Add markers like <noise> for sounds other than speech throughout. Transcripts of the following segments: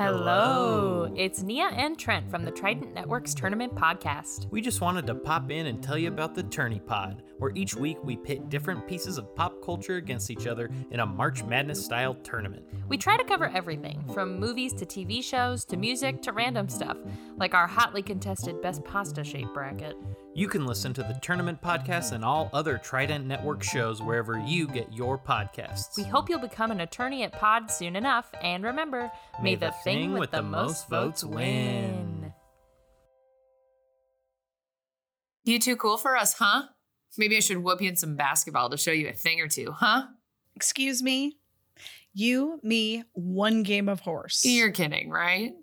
Hello. It's Nia and Trent from the Trident Network's Tournament Podcast. We just wanted to pop in and tell you about the Tourney Pod, where each week we pit different pieces of pop culture against each other in a March Madness style tournament. We try to cover everything from movies to TV shows to music to random stuff, like our hotly contested Best Pasta Shape bracket. You can listen to the Tournament Podcast and all other Trident Network shows wherever you get your podcasts. We hope you'll become an attorney at Pod soon enough, and remember, may, the, thing with the most votes win. You too cool for us, huh? Maybe I should whoop you in some basketball to show you a thing or two, huh? Excuse me. You, me, one game of horse. You're kidding, right?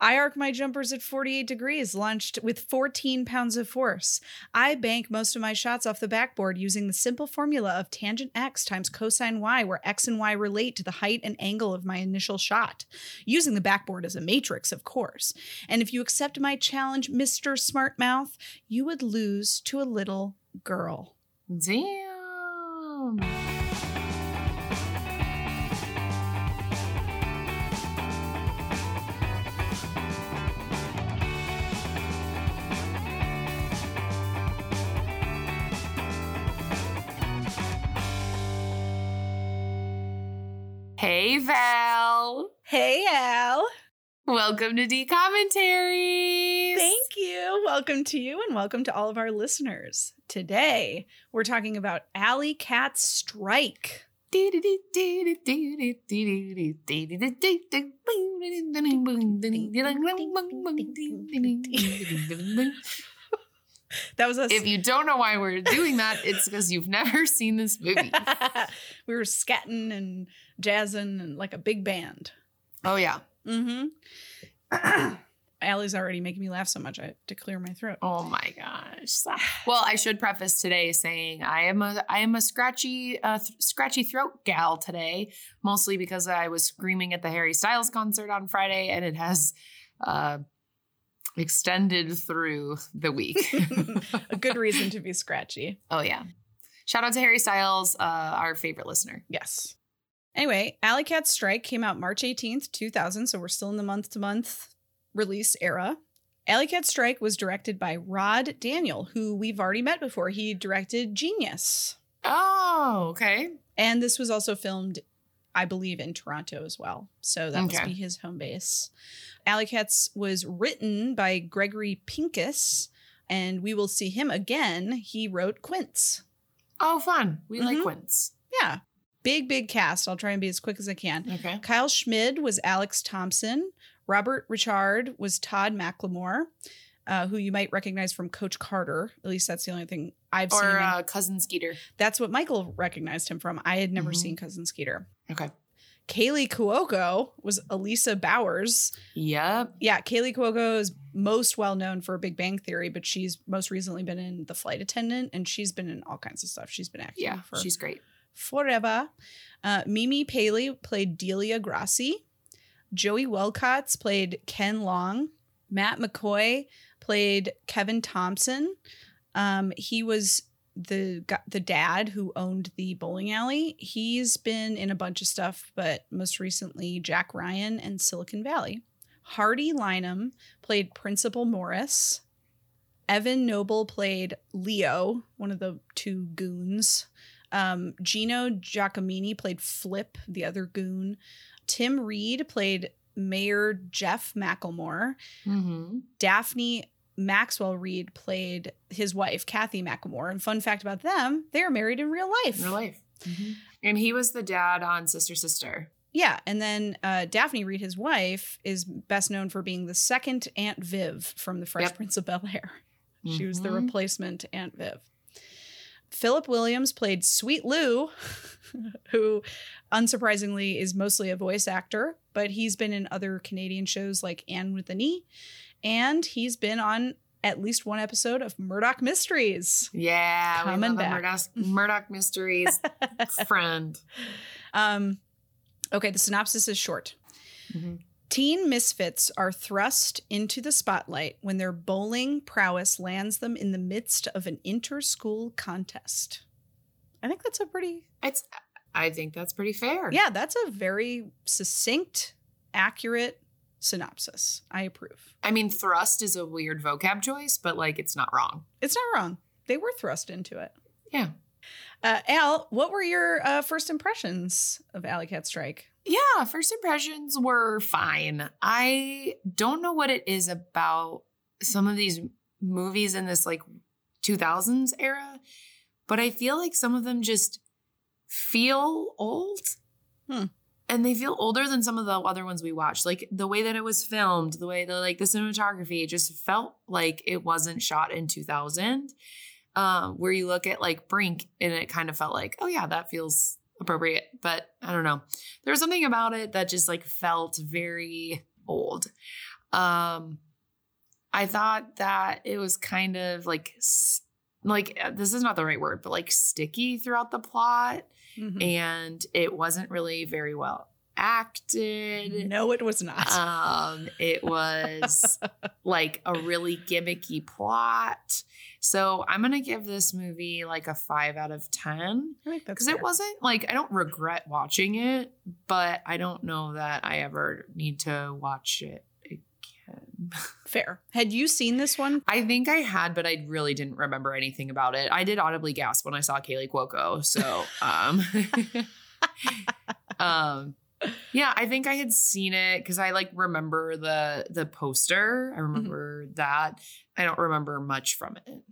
I arc my jumpers at 48 degrees, launched with 14 pounds of force. I bank most of my shots off the backboard using the simple formula of tangent x times cosine y, where x and y relate to the height and angle of my initial shot. Using the backboard as a matrix, of course. And if you accept my challenge, Mr. Smartmouth, you would lose to a little girl. Damn. Hey, Val. Hey, Al. Welcome to D Commentaries. Thank you. Welcome to you and welcome to all of our listeners. Today, we're talking about Alley Cats Strike. <laughs> That was us. If you don't know why we're doing that, it's because you've never <laughs> seen this movie. <laughs> we were scatting and jazzing and like a big band. Oh, yeah. Mm-hmm. <clears throat> Allie's already making me laugh so much I have to clear my throat. Oh my gosh. Well, I should preface today saying I am a I am a scratchy uh, th- scratchy throat gal today, mostly because I was screaming at the Harry Styles concert on Friday and it has uh, extended through the week. <laughs> <laughs> a good reason to be scratchy. oh yeah. Shout out to Harry Styles, uh, our favorite listener. Yes. Anyway, Alley Cats Strike came out March 18th, 2000, so we're still in the month to month release era. Alley Cats Strike was directed by Rod Daniel, who we've already met before. He directed Genius. Oh, okay. And this was also filmed, I believe, in Toronto as well. So that must be his home base. Alley Cats was written by Gregory Pincus, and we will see him again. He wrote Quints. Oh, fun. We like Mhm. Quints. Yeah. Big, big cast. I'll try and be as quick as I can. Okay. Kyle Schmid was Alex Thompson. Robert Richard was Todd McLemore, uh, who you might recognize from Coach Carter. At least that's the only thing I've seen. Or uh, Cousin Skeeter. that's what Michael recognized him from. I had never Mhm. seen Cousin Skeeter. Okay. Kaley Cuoco was Elisa Bowers. Yep. Yeah, Kaley Cuoco is most well known for Big Bang Theory, but she's most recently been in The Flight Attendant, and she's been in all kinds of stuff. She's been acting Yeah. for She's great. forever. Uh, Mimi Paley played Delia Grassi. Joey Wilcots played Ken Long. Matt McCoy played Kevin Thompson. Um, he was the the dad who owned the bowling alley. He's been in a bunch of stuff, but most recently Jack Ryan and Silicon Valley. Hardee Lineham played Principal Morris. Evan Noble played Leo, one of the two goons. Um, Gino Giacomini played Flip, the other goon. Tim Reid played Mayor Jeff McLemore. Mm-hmm. Daphne Maxwell Reid played his wife, Kathy McLemore. And fun fact about them, they are married in real life. In real life. And he was the dad on Sister Sister. Yeah. And then uh, Daphne Reid, his wife, is best known for being the second Aunt Viv from The Fresh Yep. Prince of Bel Air. She was the Mhm. replacement Aunt Viv. Philip Williams played Sweet Lou, <laughs> who unsurprisingly is mostly a voice actor, but he's been in other Canadian shows like Anne with an E, and he's been on at least one episode of Murdoch Mysteries. Yeah, Coming back. Murdoch, <laughs> Murdoch Mysteries <laughs> friend. Um, okay, the synopsis is short. Mhm. Teen misfits are thrust into the spotlight when their bowling prowess lands them in the midst of an inter-school contest. I think that's a pretty It's. I think that's pretty fair. yeah, that's a very succinct, accurate synopsis. I approve. I mean, thrust is a weird vocab choice, but like it's not wrong. It's not wrong. They were thrust into it. Yeah. Uh, Al, what were your uh, first impressions of Alley Cats Strike? Yeah, first impressions were fine. I don't know what it is about some of these movies in this like 2000s era, but I feel like some of them just feel old. Hmm. And they feel older than some of the other ones we watched. Like the way that it was filmed, the way the like the cinematography, it just felt like it wasn't shot in 2000. Um, where you look at like Brink and it kind of felt like, oh yeah, that feels appropriate. But I don't know. There was something about it that just like felt very old. Um, I thought that it was kind of like like uh, this is not the right word, but like sticky throughout the plot, Mhm. and it wasn't really very well acted. No, it was not. Um, it was <laughs> like a really gimmicky plot. So I'm gonna give this movie like a five out of ten I think that's because it wasn't like I don't regret watching it, but I don't know that I ever need to watch it. Fair. Had you seen this one? I think I had, but I really didn't remember anything about it. I did audibly gasp when I saw Kaley Cuoco. So, <laughs> um, <laughs> um, yeah, I think I had seen it because I like remember the the poster. I remember that. I don't remember much from it.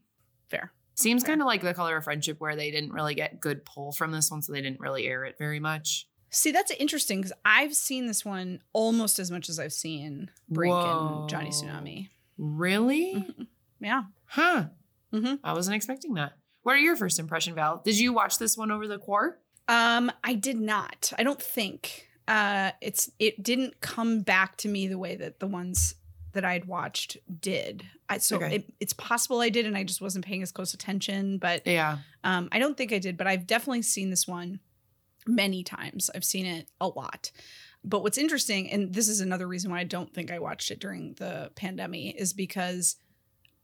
Fair. Seems kind of like the color of friendship where they didn't really get good pull from this one, so they didn't really air it very much. See, that's interesting because I've seen this one almost as much as I've seen Brink and Johnny Tsunami. Really? Mhm. Yeah. Huh. Mhm. I wasn't expecting that. What are your first impression, Val? Did you watch this one over the quar? Um, I did not. I don't think. Uh, it's it didn't come back to me the way that the ones that I'd watched did. I, so Okay. it, it's possible I did, and I just wasn't paying as close attention. But Yeah. um, I don't think I did. But I've definitely seen this one many times. I've seen it a lot. But what's interesting, and this is another reason why I don't think I watched it during the pandemic, is because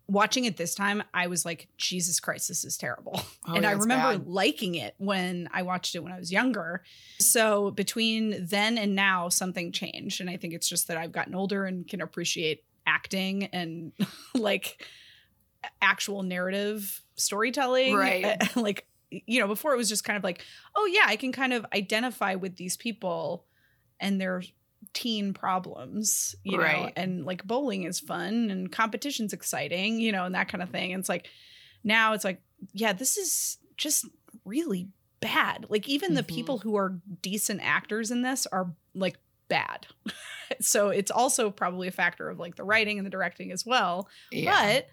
watching it this time, I was like, Jesus Christ, this is terrible. Oh, and I remember bad. liking it when I watched it when I was younger. So between then and now, something changed. And I think it's just that I've gotten older and can appreciate acting and <laughs> like actual narrative storytelling. Right. <laughs> like, you know, before it was just kind of like, oh, yeah, I can kind of identify with these people and their teen problems, you know, and like bowling is fun and competition's exciting, you know, and that kind of thing. And it's like, now it's like, yeah, this is just really bad. Like even the Mhm. people who are decent actors in this are like bad. <laughs> so it's also probably a factor of like the writing and the directing as well. But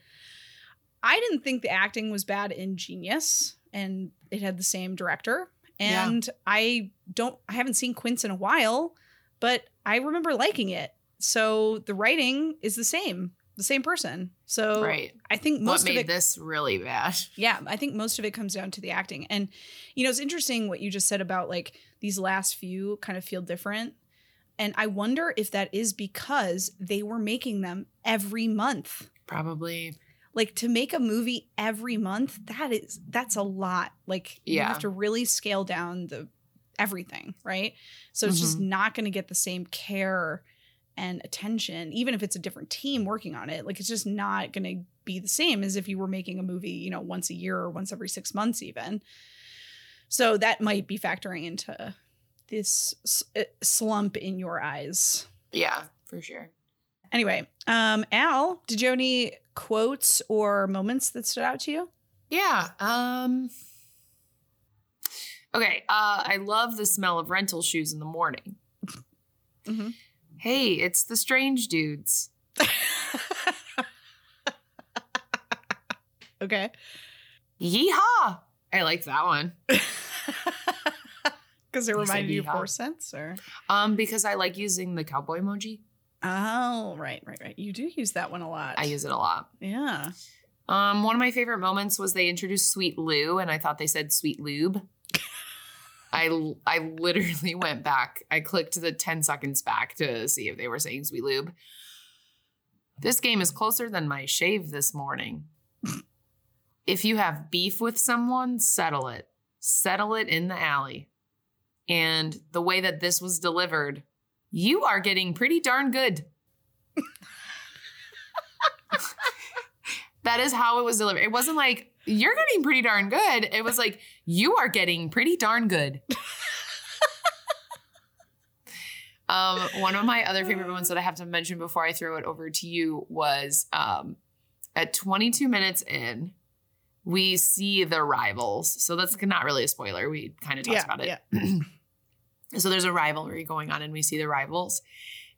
I didn't think the acting was bad in Genius and it had the same director. Yeah. And I don't I haven't seen Quints in a while, but I remember liking it. So the writing is the same, the same person. So right. I think What most of made it this really bad? yeah, I think most of it comes down to the acting. And you know, it's interesting what you just said about like these last few kind of feel different. And I wonder if that is because they were making them every month. Probably. Like to make a movie every month, that is that's a lot. Like you have to really scale down the everything, right? So it's just not going to get the same care and attention even if it's a different team working on it. Like it's just not going to be the same as if you were making a movie, you know, once a year or once every 6 months even. So that might be factoring into this uh, slump in your eyes. Yeah, for sure. Anyway, um Al, did you have any quotes or moments that stood out to you? Yeah. Um Okay, uh I love the smell of rental shoes in the morning. Mhm. Hey, it's the strange dudes. <laughs> okay. Yeehaw! I liked that one. <laughs> Because it reminded you of Horse Sense or Um, because I like using the cowboy emoji. Oh, right, right, right. You do use that one a lot. I use it a lot. Yeah. Um, one of my favorite moments was they introduced Sweet Lou, and I thought they said Sweet Lube. <laughs> I I literally went back. I clicked the 10 seconds back to see if they were saying Sweet Lube. This game is closer than my shave this morning. <laughs> if you have beef with someone, settle it. Settle it in the alley. And the way that this was delivered, you are getting pretty darn good. that is how it was delivered. It wasn't like you're getting pretty darn good. It was like you are getting pretty darn good. um, one of my other favorite ones that I have to mention before I throw it over to you was um, at 22 minutes in, we see the rivals. So that's not really a spoiler. We kind of talked Yeah, about it. yeah. <clears throat> so there's a rivalry going on, and we see the rivals.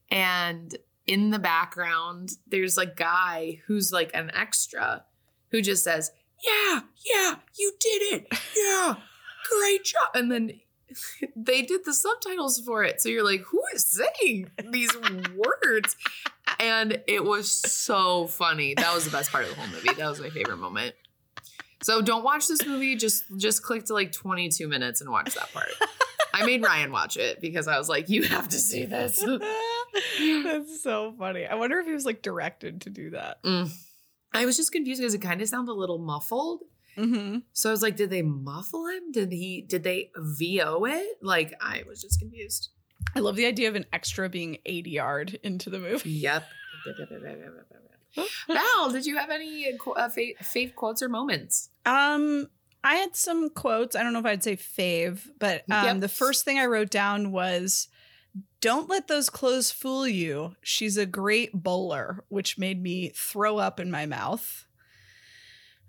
And in the background, there's a guy who's like an extra who just says, Yeah, yeah, you did it. Yeah, <laughs> great job. And then <laughs> they did the subtitles for it. So you're like, Who is saying these words? And it was so funny. That was the best part of the whole movie. That was my favorite moment. So don't watch this movie. Just just click to like 22 minutes and watch that part. I made Ryan watch it because I was like, you have to see this. <laughs> That's <laughs> so funny. I wonder if he was like directed to do that. Mm. I was just confused because it kind of sounds a little muffled. Mm-hmm. So I was like, did they muffle him? Did he did they VO it? Like I was just confused. I love the idea of an extra being 80 yard into the movie. Yep. <laughs> Val, did you have any uh, fave quotes or moments? Um, I had some quotes. I don't know if I'd say fave, but um, Yep. the first thing I wrote down was, "Don't let those clothes fool you. She's a great bowler," which made me throw up in my mouth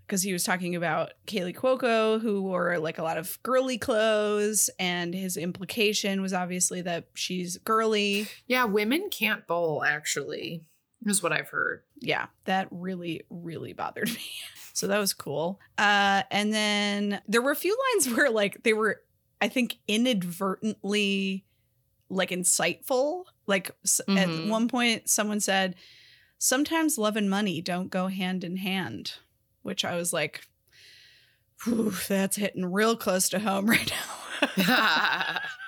because he was talking about Kaley Cuoco, who wore like a lot of girly clothes, and his implication was obviously that she's girly. Yeah, women can't bowl. Actually, is what I've heard. yeah, that really, really bothered <laughs> me. So that was cool. Uh, and then there were a few lines <laughs> where like they were, I think, inadvertently like insightful. Like s- at one point, someone said, "Sometimes love and money don't go hand in hand," which I was like, "That's hitting real close to home right now." <laughs>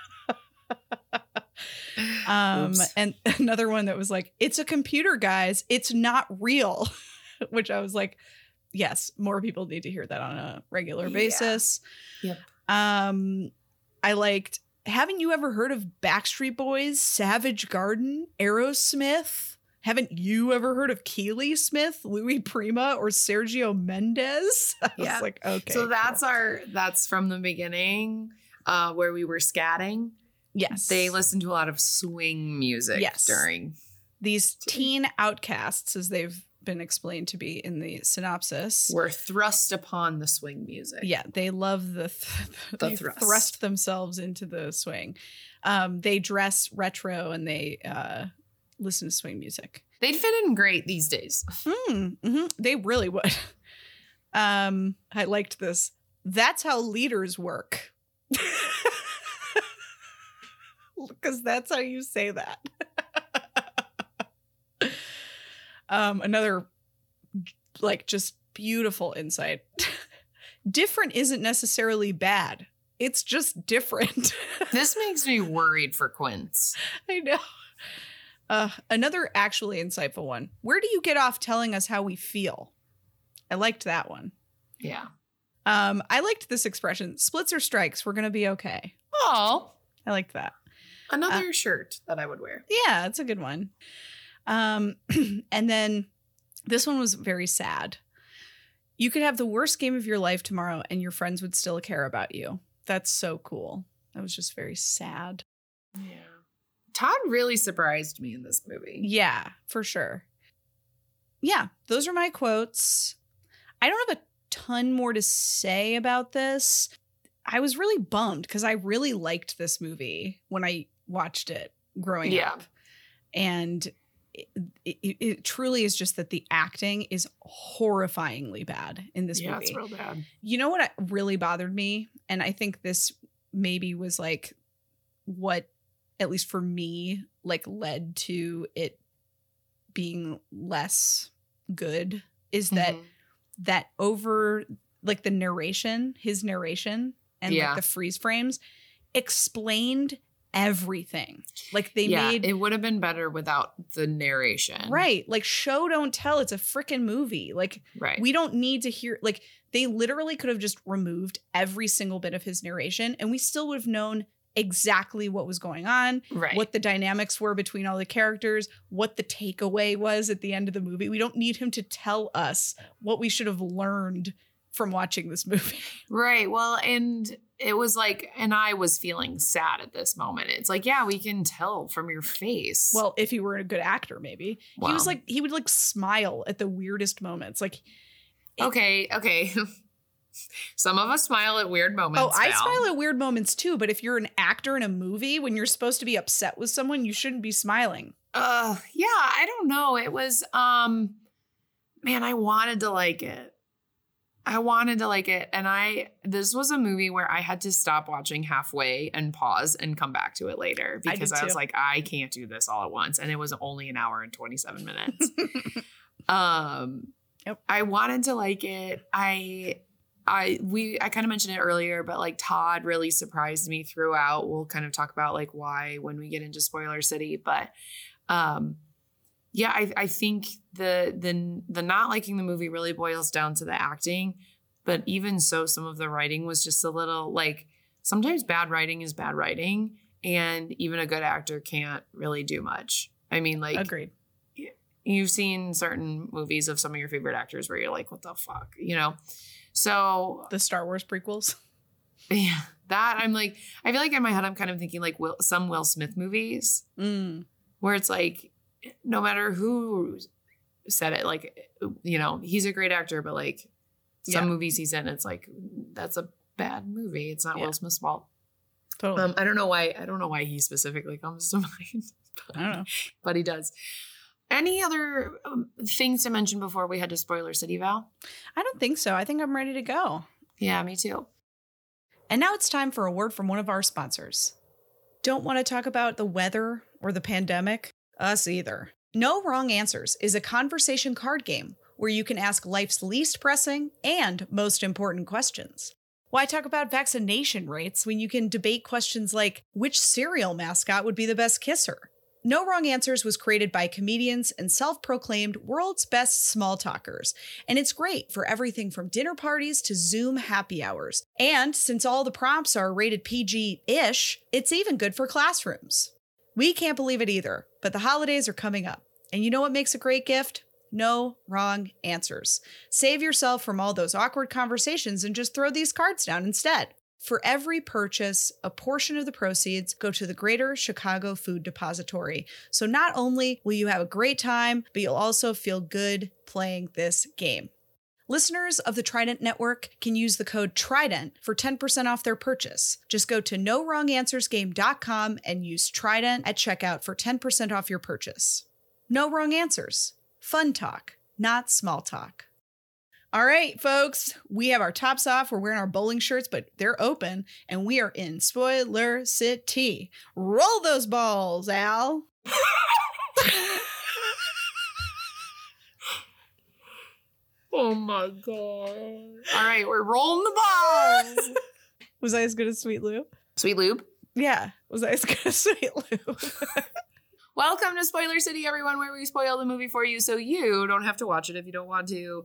<laughs> Um, Oops. and <laughs> another one that was like, "It's a computer, guys. It's not real," <laughs> which I was like, "Yes, more people need to hear that on a regular Yeah. basis." Yep. Um, I liked. Haven't you ever heard of Backstreet Boys, Savage Garden, Aerosmith? Haven't you ever heard of Keely Smith, Louis Prima, or Sergio Mendes? I was Yeah. like, okay. so that's cool. our that's from the beginning, uh, where we were scatting. Yes. They listen to a lot of swing music Yes. during. These teen outcasts, as they've been explained to be in the synopsis. Were thrust upon the swing music. Yeah, they love the, th- The they thrust. thrust themselves into the swing. Um, they dress retro and they uh, listen to swing music. they'd fit in great these days. Hmm, mhm, They really would. Um, I liked this. That's how leaders work. <laughs> <laughs> Because that's how you say that. <laughs> um, another like just beautiful insight. <laughs> different isn't necessarily bad. It's just different. this makes me worried for Quints. I know. Uh, another actually insightful one. Where do you get off telling us how we feel? I liked that one. Yeah. Um, I liked this expression. Splits or strikes, we're gonna be okay. Oh, I liked that. Another shirt that I would wear. Yeah, it's a good one. Um, <clears throat> and then this one was very sad. You could have the worst game of your life tomorrow and your friends would still care about you. That's so cool. That was just very sad. Yeah. Todd really surprised me in this movie. Yeah, for sure. Yeah, those are my quotes. I don't have a ton more to say about this. I was really bummed because I really liked this movie when I watched it growing Yeah. up. And it, it, it truly is just that the acting is horrifyingly bad in this yeah, movie. it's real bad. You know what really bothered me? And I think this maybe was like what, at least for me, like led to it being less good is that Mhm. that over like the narration, his narration and Yeah. like the freeze frames explained everything. Like they yeah, made it would have been better without the narration. right, like show don't tell. It's a freaking movie. Like Right. we don't need to hear like they literally could have just removed every single bit of his narration and we still would have known exactly what was going on, Right. what the dynamics were between all the characters, what the takeaway was at the end of the movie. We don't need him to tell us what we should have learned from watching this movie. <laughs> Right. Well, and it was like, and I was feeling sad at this moment. It's like, yeah, we can tell from your face. Well, if he were a good actor, maybe. He was like he would like smile at the weirdest moments. Like okay, okay. <laughs> Some of us smile at weird moments. Oh, I Val. smile at weird moments too, but if you're an actor in a movie, when you're supposed to be upset with someone, you shouldn't be smiling. Uh, yeah, I don't know. It was, um, man, I wanted to like it. I wanted to like it. And I, this was a movie where I had to stop watching halfway and pause and come back to it later because I, was like, I can't do this all at once. And it was only an hour and 27 minutes. <laughs> um, Yep. I wanted to like it. I, I, we, I kind of mentioned it earlier, but like Todd really surprised me throughout. We'll kind of talk about like why when we get into spoiler city, but, um, yeah, I, I think the the the not liking the movie really boils down to the acting, but even so, some of the writing was just a little like sometimes bad writing is bad writing, and even a good actor can't really do much. I mean, like Agreed. you've seen certain movies of some of your favorite actors where you're like, what the fuck, you know? So The Star Wars prequels. <laughs> yeah, that I'm like, I feel like in my head I'm kind of thinking like Will, some Will Smith movies Mm. where it's like no matter who said it like you know he's a great actor but like some Yeah. movies he's in it's like that's a bad movie it's not Yeah. will smith's fault Totally. um i don't know why i don't know why he specifically comes to <laughs> mind I don't know. but he does any other um, things to mention before we head to spoiler city val I don't think so. I think I'm ready to go. yeah me too And now it's time for a word from one of our sponsors. Don't want to talk about the weather or the pandemic? Us either. No Wrong Answers is a conversation card game where you can ask life's least pressing and most important questions. Why talk about vaccination rates when you can debate questions like which cereal mascot would be the best kisser? No Wrong Answers was created by comedians and self proclaimed world's best small talkers, and it's great for everything from dinner parties to Zoom happy hours. And since all the prompts are rated PG ish, it's even good for classrooms. We can't believe it either, but the holidays are coming up. And you know what makes a great gift? No wrong answers. Save yourself from all those awkward conversations and just throw these cards down instead. For every purchase, a portion of the proceeds go to the Greater Chicago Food Depository. So not only will you have a great time, but you'll also feel good playing this game. Listeners of the Trident Network can use the code TRIDENT for 10% off their purchase. Just go to NoWrongAnswersGame.com and use Trident at checkout for 10% off your purchase. No wrong answers. Fun talk, not small talk. All right, folks, we have our tops off. We're wearing our bowling shirts, but they're open, and we are in Spoiler City. Roll those balls, Al. <laughs> oh my god all right we're rolling the balls <laughs> Was I as good as Sweet Lou? sweet lube Yeah, was I as good as Sweet Lou? <laughs> Welcome to Spoiler City, everyone, where we spoil the movie for you so you don't have to watch it if you don't want to.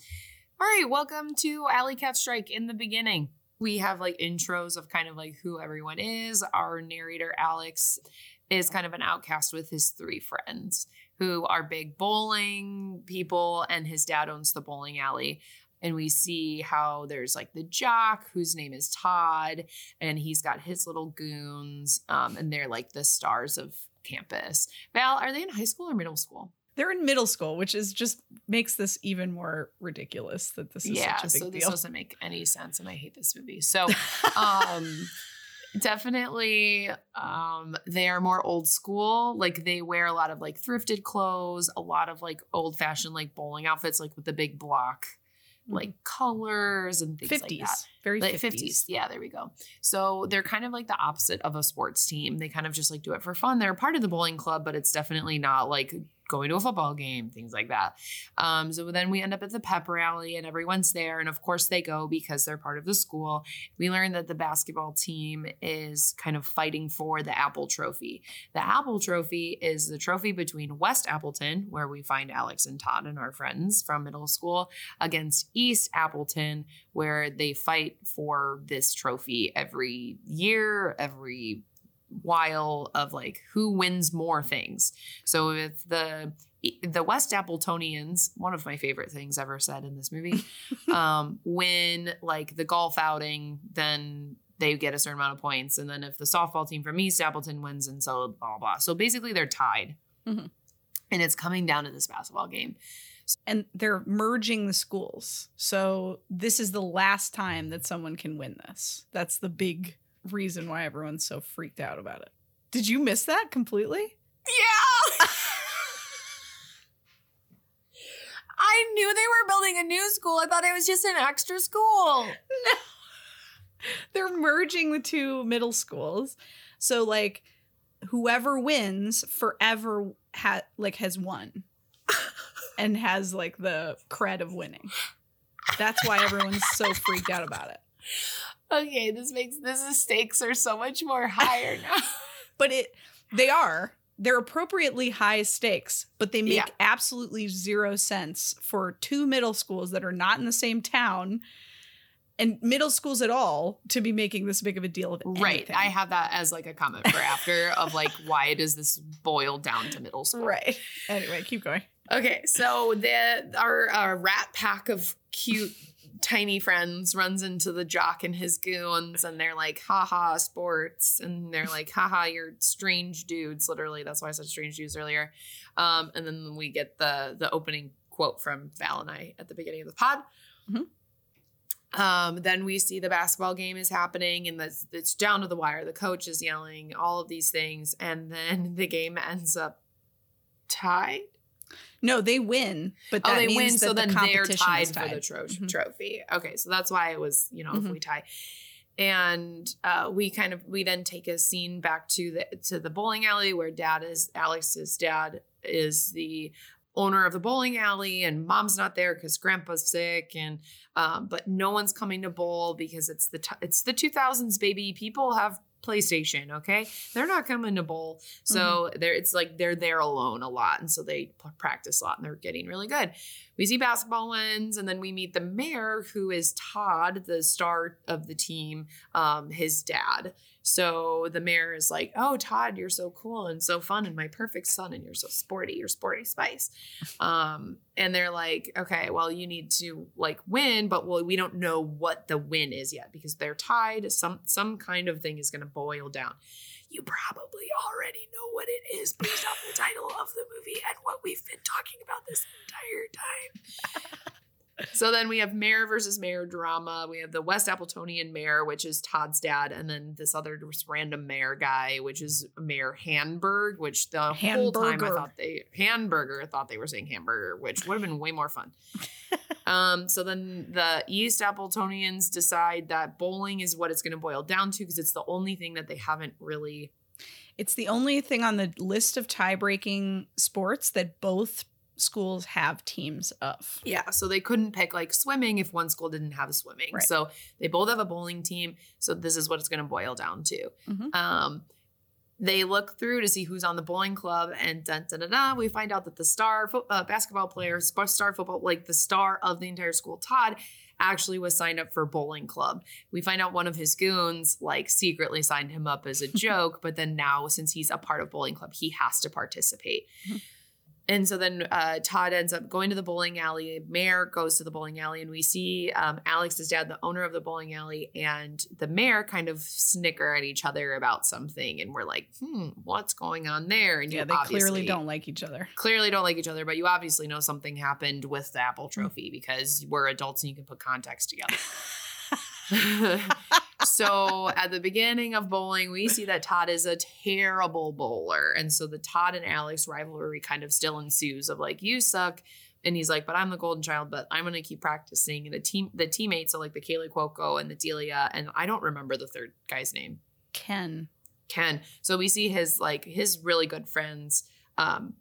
All right, welcome to Alley Cats Strike in the beginning. We have like intros of kind of like who everyone is. Our narrator, Alex, is kind of an outcast with his three friends who are big bowling people, and his dad owns the bowling alley. And we see how there's like the jock whose name is Todd, and he's got his little goons, um, and they're like the stars of campus. Val, are they in high school or middle school? They're in middle school, which is just makes this even more ridiculous that this is yeah, such a big so this deal. doesn't make any sense, and I hate this movie. So, <laughs> um, definitely, um, they are more old school. Like they wear a lot of like thrifted clothes, a lot of like old fashioned like bowling outfits, like with the big block, like colors and things like that. Very Like fifties. 50s. Yeah, there we go. So they're kind of like the opposite of a sports team. They kind of just like do it for fun. They're part of the bowling club, but it's definitely not like going to a football game, things like that. Um, so then we end up at the pep rally and everyone's there. And of course they go because they're part of the school. We learn that the basketball team is kind of fighting for the Apple Trophy. The Apple Trophy is the trophy between West Appleton, where we find Alex and Todd and our friends from middle school, against East Appleton, where they fight for this trophy every year, every while of like who wins more things. So if the the West Appletonians, one of my favorite things ever said in this movie, <laughs> um, win like the golf outing, then they get a certain amount of points. And then if the softball team from East Appleton wins, and so blah, blah, blah. So basically they're tied. Mhm. And it's coming down to this basketball game. and they're merging the schools. So this is the last time that someone can win this. That's the big reason why everyone's so freaked out about it. Did you miss that completely? Yeah. I knew they were building a new school. I thought it was just an extra school. No. They're merging the two middle schools. So like whoever wins forever ha- like has won <laughs> and has like the cred of winning. That's why everyone's so freaked out about it. Okay, this makes this the stakes are so much more higher <laughs> now. But it they are they're appropriately high stakes, but they make Yeah. absolutely zero sense for two middle schools that are not in the same town and middle schools at all to be making this big of a deal of it. right. I have that as like a comment for after of <laughs> like why does this boil down to middle school? right. Anyway, keep going. Okay, so the our, our rat pack of cute tiny friends runs into the jock and his goons and they're like haha sports. And they're like <laughs> haha you're strange dudes literally that's why i said strange dudes earlier. Um, and then we get the the opening quote from val and i at the beginning of the pod. Mhm. um, then we see the basketball game is happening and it's, it's down to the wire. The coach is yelling all of these things and then <laughs> the game ends up tied No, they win, but that oh, they means win, that so the then they're tied, is for the tro- Mhm. trophy. Okay, so that's why it was, you know, if Mhm. we tie. And uh, we kind of we then take a scene back to the to the bowling alley where dad is Alex's dad is the owner of the bowling alley and mom's not there because grandpa's sick and um, but no one's coming to bowl because it's the t- it's the 2000s baby people have PlayStation okay? They're not coming to bowl. So they're it's like they're there alone a lot and so they practice a lot and they're getting really good. We see basketball wins and then we meet the mayor who is todd the star of the team um, his dad so the mayor is like oh todd you're so cool and so fun and my perfect son and you're so sporty you're sporty spice. <laughs> Um, and they're like okay well you need to like win but well we don't know what the win is yet because they're tied. Some some kind of thing is going to boil down. You probably already know what it is based off the title of the movie and what we've been talking about this entire time. <laughs> so then we have mayor versus mayor drama. We have the West Appletonian mayor, which is Todd's dad, and then this other just random mayor guy, which is Mayor Hanberg, which the whole time I thought they hamburger thought they were saying hamburger, which would have been way more fun. <laughs> Um, so then the East Appletonians decide that bowling is what it's going to boil down to because it's the only thing that they haven't really. It's the only thing on the list of tie-breaking sports that both schools have teams of. Yeah, so they couldn't pick like swimming if one school didn't have a swimming. Right. So they both have a bowling team. So this is what it's going to boil down to. Mhm. Um, they look through to see who's on the bowling club, and dun, dun, dun, dun, we find out that the star fo- uh, basketball player, star football, like the star of the entire school, Todd, actually was signed up for bowling club. We find out one of his goons like secretly signed him up as a <laughs> joke, but then now since he's a part of bowling club, he has to participate. And so then uh, Todd ends up going to the bowling alley. Mayor goes to the bowling alley, and we see um, Alex's dad, the owner of the bowling alley, and the mayor kind of snicker at each other about something. And we're like, hmm, what's going on there? And Yeah, you they clearly don't like each other. clearly don't like each other, but you obviously know something happened with the Apple. Trophy because we're adults and you can put context together. <laughs> <laughs> so at the beginning of bowling, we see that Todd is a terrible bowler. And so the Todd and Alex rivalry kind of still ensues of like, you suck. And he's like, but I'm the golden child, but I'm gonna keep practicing. And the team the teammates are like the Kaley Cuoco and the Delia, and I don't remember the third guy's name. Ken. Ken. So we see his like his really good friends, um,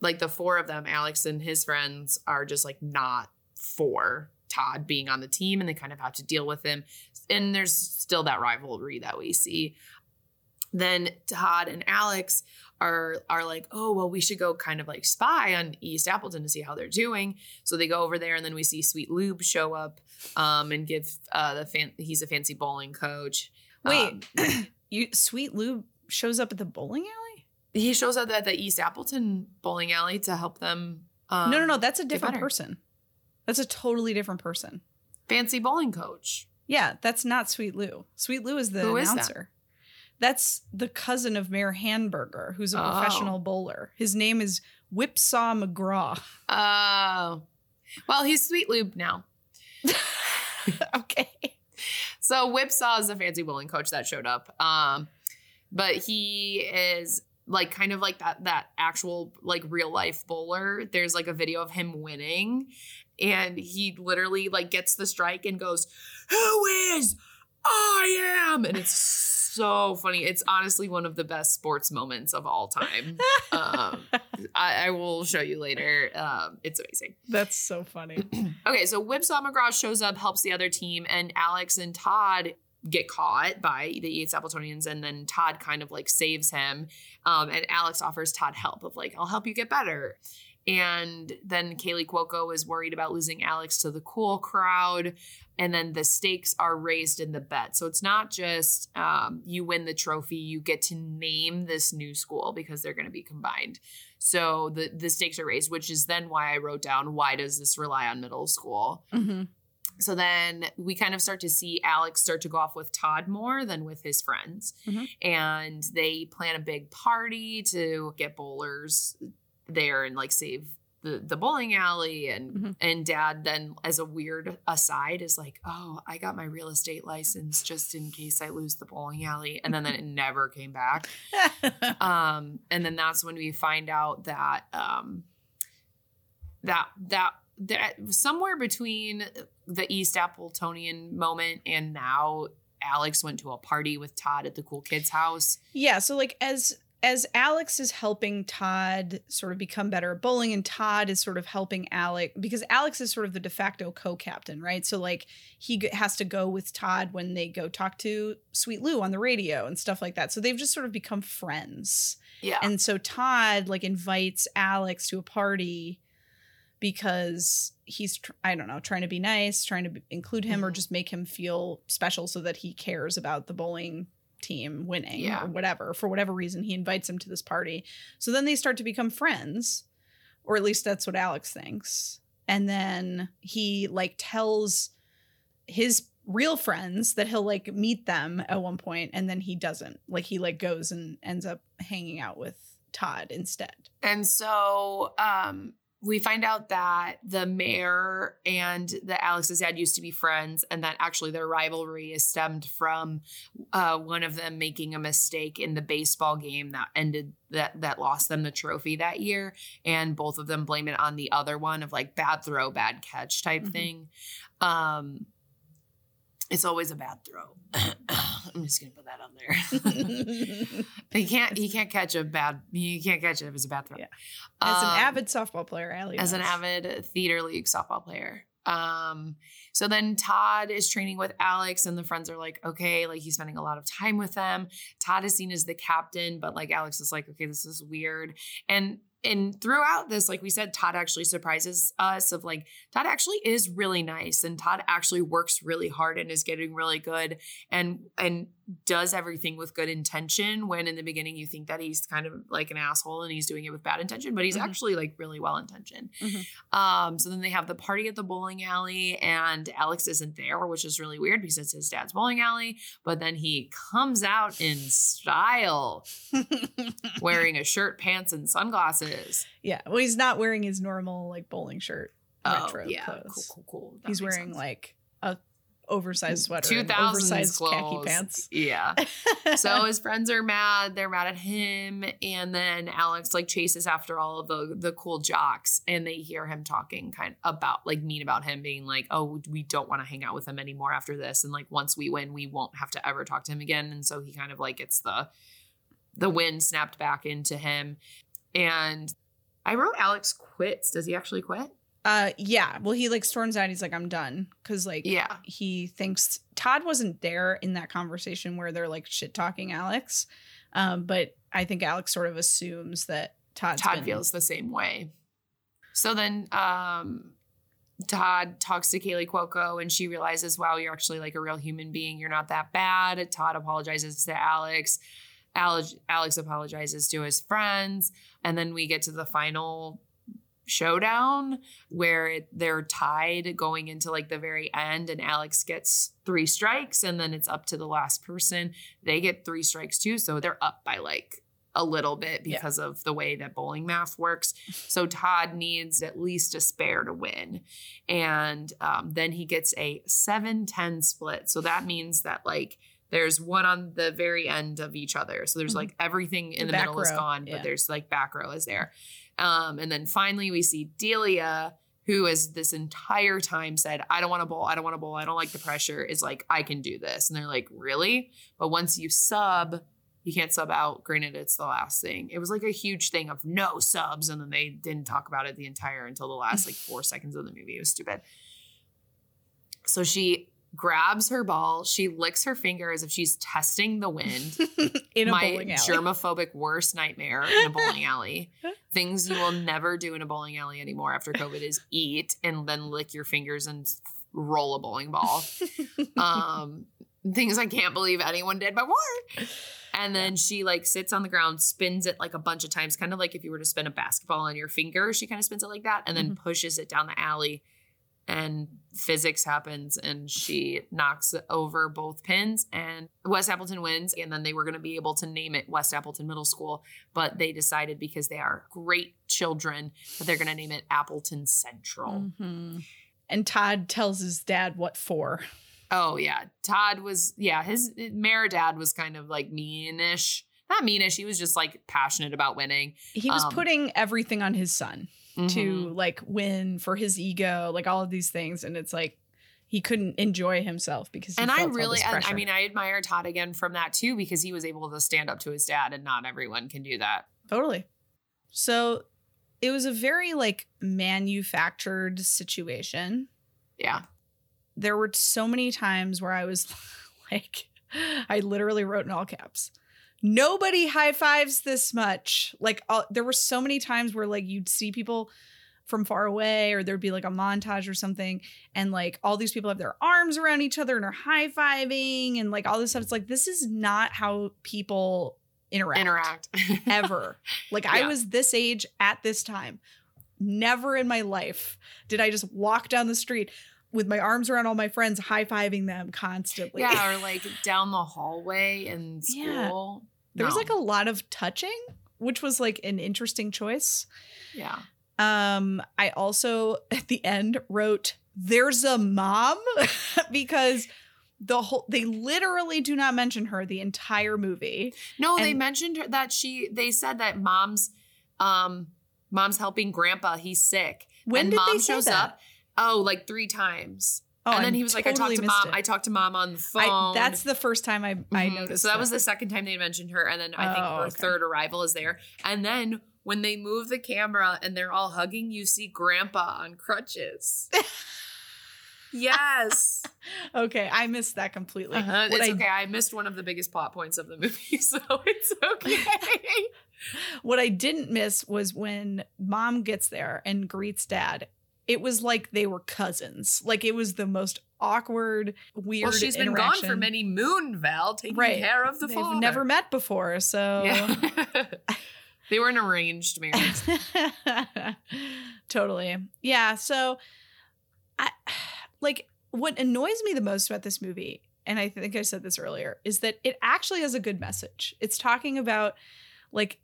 like the four of them, Alex and his friends are just like not for Todd being on the team, and they kind of have to deal with him. And there's still that rivalry that we see. Then Todd and Alex are are like, oh well, we should go kind of like spy on East Appleton to see how they're doing. So they go over there, and then we see Sweet Lube show up um, and give uh, the fan. He's a fancy bowling coach. Wait, Um, <clears throat> you Sweet Lube shows up at the bowling alley? He shows up at the East Appleton bowling alley to help them. Um, no, no, no. That's a different person. That's a totally different person. fancy bowling coach. Yeah, that's not Sweet Lou. Sweet Lou is the announcer. Who is that? announcer. That's the cousin of Mayor Hamburger, who's a Oh. professional bowler. His name is Whipsaw McGraw. Oh, well, he's Sweet Loop now. <laughs> okay. So Whipsaw is a fancy bowling coach that showed up. Um, but he is like kind of like that that actual like real life bowler. There's like a video of him winning, and he literally like gets the strike and goes, "Who is? I am!" And it's so funny. It's honestly one of the best sports moments of all time. um, <laughs> I, I will show you later. Um, it's amazing. That's so funny. <clears throat> Okay, so Whipsaw McGraw shows up, helps the other team, and Alex and Todd get caught by the East Appletonians, and then Todd kind of like saves him. Um, and Alex offers Todd help of like, I'll help you get better. And then Kaley Cuoco is worried about losing Alex to the cool crowd. And then the stakes are raised in the bet. So it's not just um, you win the trophy, you get to name this new school because they're going to be combined. So the, the stakes are raised, which is then why I wrote down why does this rely on middle school? hmm So then we kind of start to see Alex start to go off with Todd more than with his friends. Mhm. And they plan a big party to get bowlers there and like save the, the bowling alley and Mhm. and dad then as a weird aside is like oh i got my real estate license just in case i lose the bowling alley and then, then it <laughs> never came back <laughs> um and then that's when we find out that um that that that somewhere between the east appletonian moment and now alex went to a party with todd at the cool kids house yeah, so like as as Alex is helping Todd sort of become better at bowling, and Todd is sort of helping Alex because Alex is sort of the de facto co-captain, right? So like he has to go with Todd when they go talk to Sweet Lou on the radio and stuff like that. So they've just sort of become friends. yeah And so Todd like invites Alex to a party because he's I don't know, trying to be nice, trying to include him or Mhm. just make him feel special so that he cares about the bowling team winning Yeah. or whatever. For whatever reason he invites him to this party. So then they start to become friends, or at least that's what Alex thinks. And then he like tells his real friends that he'll like meet them at one point and then he doesn't. Like he like goes and ends up hanging out with Todd instead. And so um, we find out that the mayor and the Alex's dad used to be friends, and that actually their rivalry is stemmed from uh, one of them making a mistake in the baseball game that ended that that lost them the trophy that year, and both of them blame it on the other one of like bad throw, bad catch type Mhm. thing. Um, it's always a bad throw. <clears throat> I'm just gonna put that on there. <laughs> He can't. He can't catch a bad. you can't catch it if it's a bad throw. Yeah. As an Um, avid softball player, Allie as an avid theater league softball player. Um, so then Todd is training with Alex, and the friends are like, okay, like he's spending a lot of time with them. Todd is seen as the captain, but like Alex is like, okay, this is weird. And and throughout this, like we said, Todd actually surprises us of like Todd actually is really nice, and Todd actually works really hard and is getting really good, and and does everything with good intention. When in the beginning you think that he's kind of like an asshole and he's doing it with bad intention, but he's Mhm. actually like really well intentioned. Mhm. Um, so then they have the party at the bowling alley, and Alex isn't there, which is really weird because it's his dad's bowling alley. But then he comes out in style, <laughs> wearing a shirt, pants, and sunglasses. yeah. Well, he's not wearing his normal like bowling shirt. retro oh, yeah, clothes. cool, cool, cool. That he's wearing sense. like oversized sweater, two and thousands oversized khaki pants. Yeah. <laughs> so his friends are mad. They're mad at him. And then alex like chases after all of the the cool jocks. And they hear him talking kind of about like mean about him being like oh we don't want to hang out with him anymore after this. And like once we win we won't have to ever talk to him again. And so he kind of like gets the the wind snapped back into him. And i wrote alex quits. Does he actually quit uh, yeah. Well, he like storms out. He's like, I'm done, because like yeah he thinks Todd wasn't there in that conversation where they're like shit talking Alex. Um, but I think Alex sort of assumes that Todd's Todd been- feels the same way. So then um Todd talks to Kaley Cuoco and she realizes, wow, you're actually like a real human being. You're not that bad. Todd apologizes to Alex. Alex, Alex apologizes to his friends, and then we get to the final showdown where it, they're tied going into like the very end and Alex gets three strikes and then it's up to the last person. They get three strikes too so they're up by like a little bit Yeah. because of the way that bowling math works. So Todd needs at least a spare to win. And um, then he gets a 7-10 split. So that means that like there's one on the very end of each other. So there's Mhm. like everything in The the, middle is row, gone yeah. but there's like back row is there um, and then finally we see Delia, who has this entire time said, I don't want to bowl, I don't want to bowl, I don't like the pressure, is like, I can do this. And they're like, Really? But once you sub, you can't sub out. Granted, it's the last thing. It was like a huge thing of no subs, and then they didn't talk about it the entire until the last like four seconds of the movie. It was stupid. So she grabs her ball, she licks her finger as if she's testing the wind <laughs> in a my bowling alley. germophobic worst nightmare in a bowling alley. <laughs> Things you will never do in a bowling alley anymore after COVID is eat and then lick your fingers and roll a bowling ball. <laughs> Um, things I can't believe anyone did before. And then she like sits on the ground, spins it like a bunch of times, kind of like if you were to spin a basketball on your finger. She kind of spins it like that, and then pushes it down the alley. And physics happens, and she knocks over both pins, and West Appleton wins. And then they were going to be able to name it West Appleton Middle School, but they decided because they are great children that they're going to name it Appleton Central. Mhm. And Todd tells his dad what for. Oh yeah, Todd was yeah his mayor dad was kind of like meanish, not meanish. He was just like passionate about winning. He was Um, putting everything on his son Mhm. to like win for his ego, like all of these things, and it's like he couldn't enjoy himself because he and I really, I mean, I admire Todd again from that too because he was able to stand up to his dad, and not everyone can do that. Totally. So it was a very like manufactured situation. Yeah, There were so many times where I was <laughs> like, I literally wrote in all caps. Nobody high fives this much. Like, uh, there were so many times where like you'd see people from far away, or there'd be like a montage or something, and like all these people have their arms around each other and are high fiving and like all this stuff. It's like this is not how people interact interact. <laughs> ever. Like I was this age at this time. Never in my life did I just walk down the street with my arms around all my friends, high fiving them constantly. yeah, or <laughs> like down the hallway in Yeah. There was like a lot of touching, which was like an interesting choice. yeah. Um, I also <laughs> at the end wrote, "There's a mom," <laughs> because the whole they literally do not mention her the entire movie. No, they mentioned her- that she. They said that mom's, um, mom's helping grandpa. He's sick. When and did mom they shows that? up. Oh, like three times. Oh, and then I he was like, I talked to mom. it. I talked to mom on the phone. I, that's the first time I I Mhm. noticed. So that was the second time they mentioned her, and then I think Oh, her okay. third arrival is there. And then when they move the camera and they're all hugging, you see Grandpa on crutches. <laughs> yes, <laughs> okay. I missed that completely. uh-huh. It's I okay. I missed one of the biggest plot points of the movie, <laughs> so it's okay. What I didn't miss was when mom gets there and greets dad. It was like they were cousins. Like it was the most awkward, weird. well, she's been gone for many moon, Val, taking Right. care of the phone. They've father. never met before, so Yeah. <laughs> they were an arranged marriage. <laughs> totally. Yeah. So, I <sighs> like what annoys me the most about this movie, and I think I said this earlier, is that it actually has a good message. It's talking about like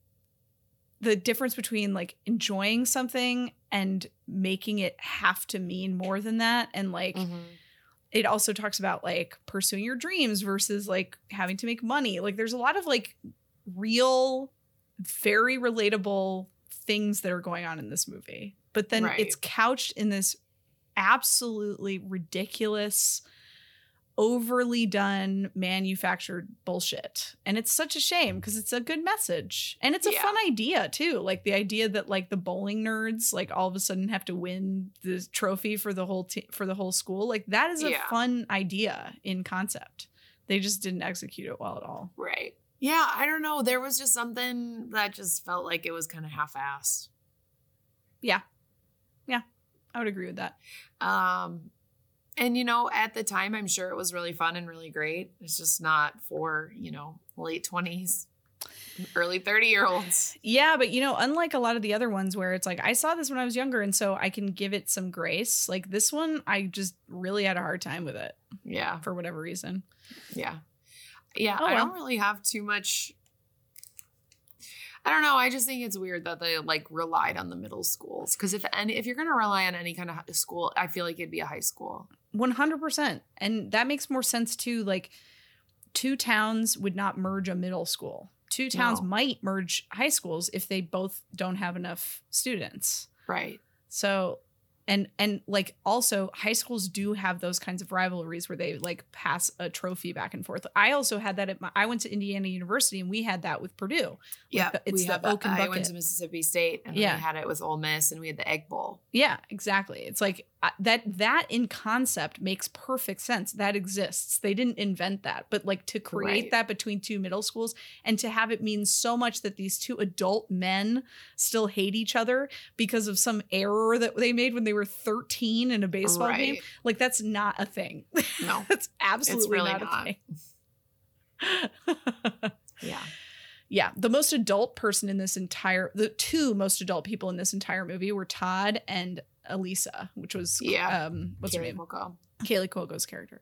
the difference between like enjoying something and making it have to mean more than that, and like Mhm. it also talks about like pursuing your dreams versus like having to make money. Like there's a lot of like real, very relatable things that are going on in this movie. But then Right. it's couched in this absolutely ridiculous, overly done manufactured bullshit. And it's such a shame because it's a good message. And it's a Yeah. fun idea too. Like the idea that like the bowling nerds like all of a sudden have to win the trophy for the whole te- for the whole school. Like that is a Yeah. fun idea in concept. They just didn't execute it well at all. Right. Yeah, I don't know. There was just something that just felt like it was kind of half-assed. Yeah. Yeah. I would agree with that. Um, and you know, at the time, I'm sure it was really fun and really great. It's just not for you know late twenties Early 30 year olds. Yeah, but you know, unlike a lot of the other ones where it's like I saw this when I was younger and so I can give it some grace. Like this one, I just really had a hard time with it Yeah. for whatever reason. Yeah. Yeah. Oh, I don't really have too much. I don't know. I just think it's weird that they like relied on the middle schools. Because if any, if you're going to rely on any kind of school, I feel like it'd be a high school. 100%. And that makes more sense too. Like, two towns would not merge a middle school. Two towns No. might merge high schools if they both don't have enough students. Right. So, and and like also high schools do have those kinds of rivalries where they like pass a trophy back and forth. I also had that at my I went to Indiana University and we had that with Purdue. Yeah. the- it's we the have Oak and I went to Mississippi State and Yeah. we had it with Ole Miss and we had the Egg Bowl. Yeah, exactly. It's like that that in concept makes perfect sense. That exists. They didn't invent that, but like to create Right. that between two middle schools and to have it mean so much that these two adult men still hate each other because of some error that they made when they were 13 in a baseball game. Like that's not a thing. <laughs> No. that's absolutely really not, not. a thing. Yeah. <laughs> yeah, the most adult person in this entire the two most adult people in this entire movie were Todd and Elisa, which was Yeah. um what's her name? Cuoco. Kaley Cuoco's character.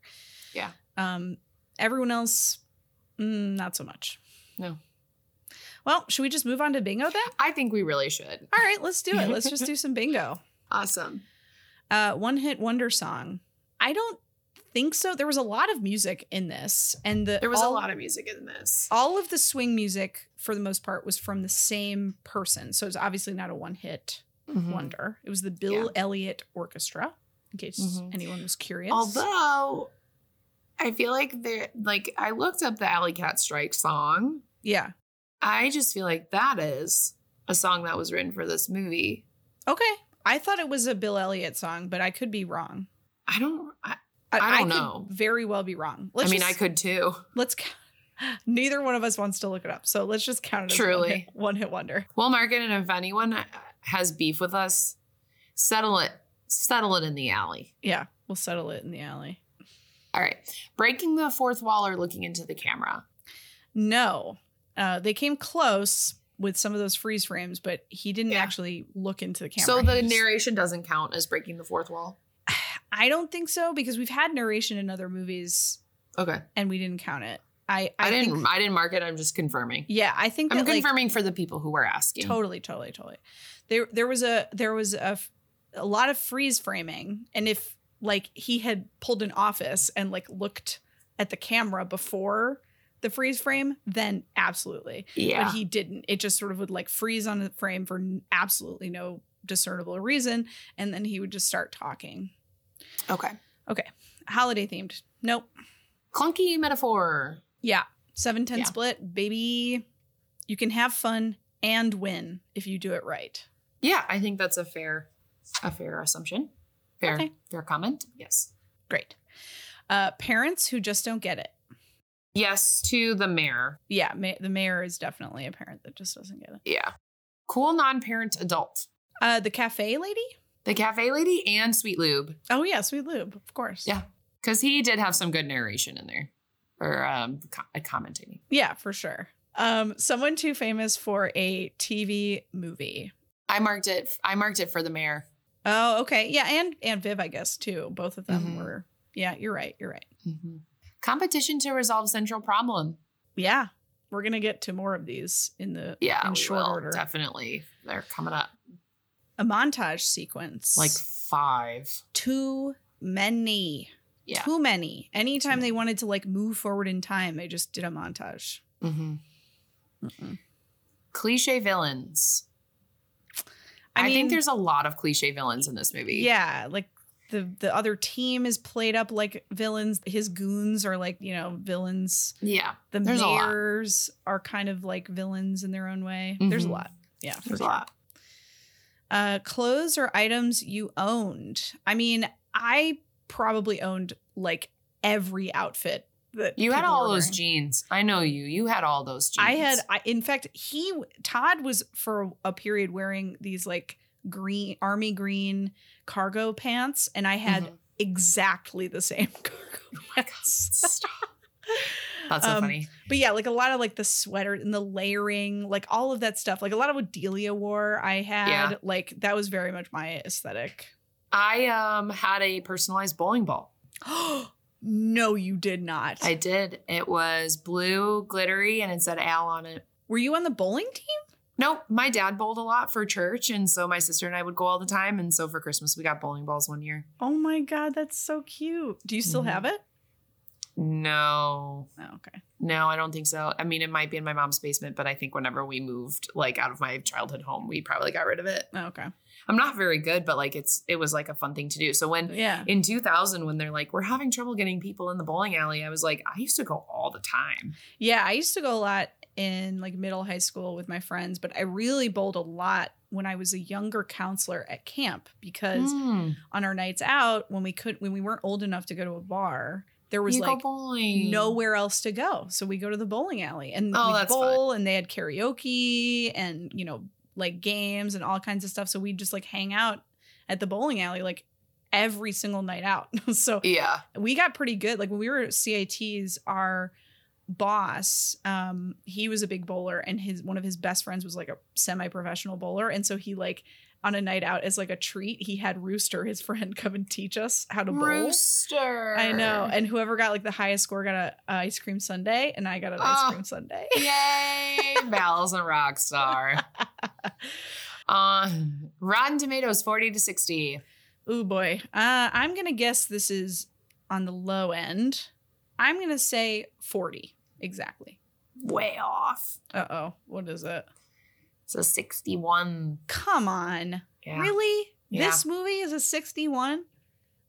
Yeah. Um everyone else mm, not so much. No. Well, should we just move on to bingo then? I think we really should. All right, let's do it. Let's just do <laughs> some bingo. Awesome. Uh one hit wonder song. I don't think so. There was a lot of music in this and the There was all- a lot of music in this. all of the swing music for the most part was from the same person. So it's obviously not a one hit Mhm. wonder. It was the Bill Elliott Orchestra, in case Mhm. anyone was curious. Although I feel like there like I looked up the Alley Cat Strike song. yeah. I just feel like that is a song that was written for this movie. Okay. I thought it was a Bill Elliott song, but I could be wrong. I don't I, I, I don't could know. Very well be wrong. I Let's mean just- I could too. Let's. <laughs> Neither one of us wants to look it up, so let's just count it as one Truly. hit, one hit wonder. We'll mark it and if anyone has beef with us, settle it. Settle it in the alley. Yeah, we'll settle it in the alley. All right. Breaking the fourth wall or looking into the camera. No, uh, they came close with some of those freeze frames, but he didn't Yeah. actually look into the camera. So the just- narration doesn't count as breaking the fourth wall. <sighs> I don't think so because we've had narration in other movies Okay. and we didn't count it. I I, I, didn't Think, I didn't mark it. I'm just confirming. yeah, I think I'm that like confirming for the people who were asking. totally, totally, totally. There there was a there was a a lot of freeze framing, and if like he had pulled an office and like looked at the camera before the freeze frame, then absolutely. Yeah. But he didn't. It just sort of would like freeze on the frame for absolutely no discernible reason, and then he would just start talking. Okay. Okay. Holiday themed. Nope. Clunky metaphor. Yeah. 710 Yeah. split, baby. You can have fun and win if you do it right. Yeah, I think that's a fair a fair assumption. Fair Okay. fair comment. Yes. Great. Uh, parents who just don't get it. Yes to the mayor. Yeah, ma- the mayor is definitely a parent that just doesn't get it. Yeah. Cool non-parent adult. Uh, the cafe lady? The cafe lady and Sweet Lube. Oh, yeah, Sweet Lube, of course. Yeah. Because he did have some good narration in there. Or um co- commentating. Yeah, for sure. Um, someone too famous for a TV movie. I marked it I marked it for the mayor. Oh, okay. Yeah, and and Viv, I guess, too. Both of them Mhm. were. Yeah, you're right. You're right. Competition to resolve central problem. Yeah, we're gonna get to more of these in the Yeah, in short will, order. Definitely. They're coming up. A montage sequence, Like five. too many. Yeah. Too many. Anytime they wanted to like move forward in time, they just did a montage. Mm-hmm. Mm-mm. Cliche villains. I, I, mean, think there's a lot of cliche villains in this movie. yeah, like the the other team is played up like villains. His goons are like you know villains. Yeah. The There's a lot. mayors are kind of like villains in their own way. There's a Mhm. lot. Yeah, There's a lot. Uh, clothes or items you owned. I mean, I probably owned like every outfit that You had all those jeans. I know you. You had all those jeans. I had, I, in fact, he Todd was for a period wearing these like green army green cargo pants, and I had Mhm. exactly the same <laughs> cargo Oh pants. <laughs> That's so Um, funny. But yeah, like a lot of like the sweater and the layering, like all of that stuff, like a lot of what Delia wore, I had, Yeah. like that was very much my aesthetic. I um had a personalized bowling ball. <gasps> no, you did not. I did. It was blue, glittery, and it said Al on it. Were you on the bowling team? Nope, my dad bowled a lot for church, and so my sister and I would go all the time. And so for Christmas, we got bowling balls one year. Oh my god, that's so cute. Do you still Mhm. have it? No, Oh, okay. no, I don't think so. I mean, it might be in my mom's basement, but I think whenever we moved like out of my childhood home, we probably got rid of it. Oh, okay. I'm not very good, but like it's it was like a fun thing to do. So when Yeah. in 2000 when they're like we're having trouble getting people in the bowling alley, I was like I used to go all the time. Yeah, I used to go a lot in like middle high school with my friends, but I really bowled a lot when I was a younger counselor at camp because Mm. on our nights out when we could when we weren't old enough to go to a bar, there was You like bowling. nowhere else to go. So we go to the bowling alley and Oh, we bowl and they had karaoke and you know like games and all kinds of stuff. So we just like hang out at the bowling alley like every single night out. <laughs> so Yeah. we got pretty good. Like when we were at CITs, our boss, um, he was a big bowler and his one of his best friends was like a semi-professional bowler. And so he like on a night out as like a treat, he had Rooster, his <laughs> friend, come and teach us how to bowl. Rooster. I know. And whoever got like the highest score got a, a ice cream sundae, and I got an Oh. ice cream sundae. Yay, <laughs> Val's a rock star. <laughs> Uh, Rotten Tomatoes 40 to 60. Ooh boy. Uh, I'm gonna guess this is on the low end. I'm gonna say 40 exactly. Way off. Uh oh. What is it? It's a 61. Come on. Yeah. Really? Yeah. This movie is a 61?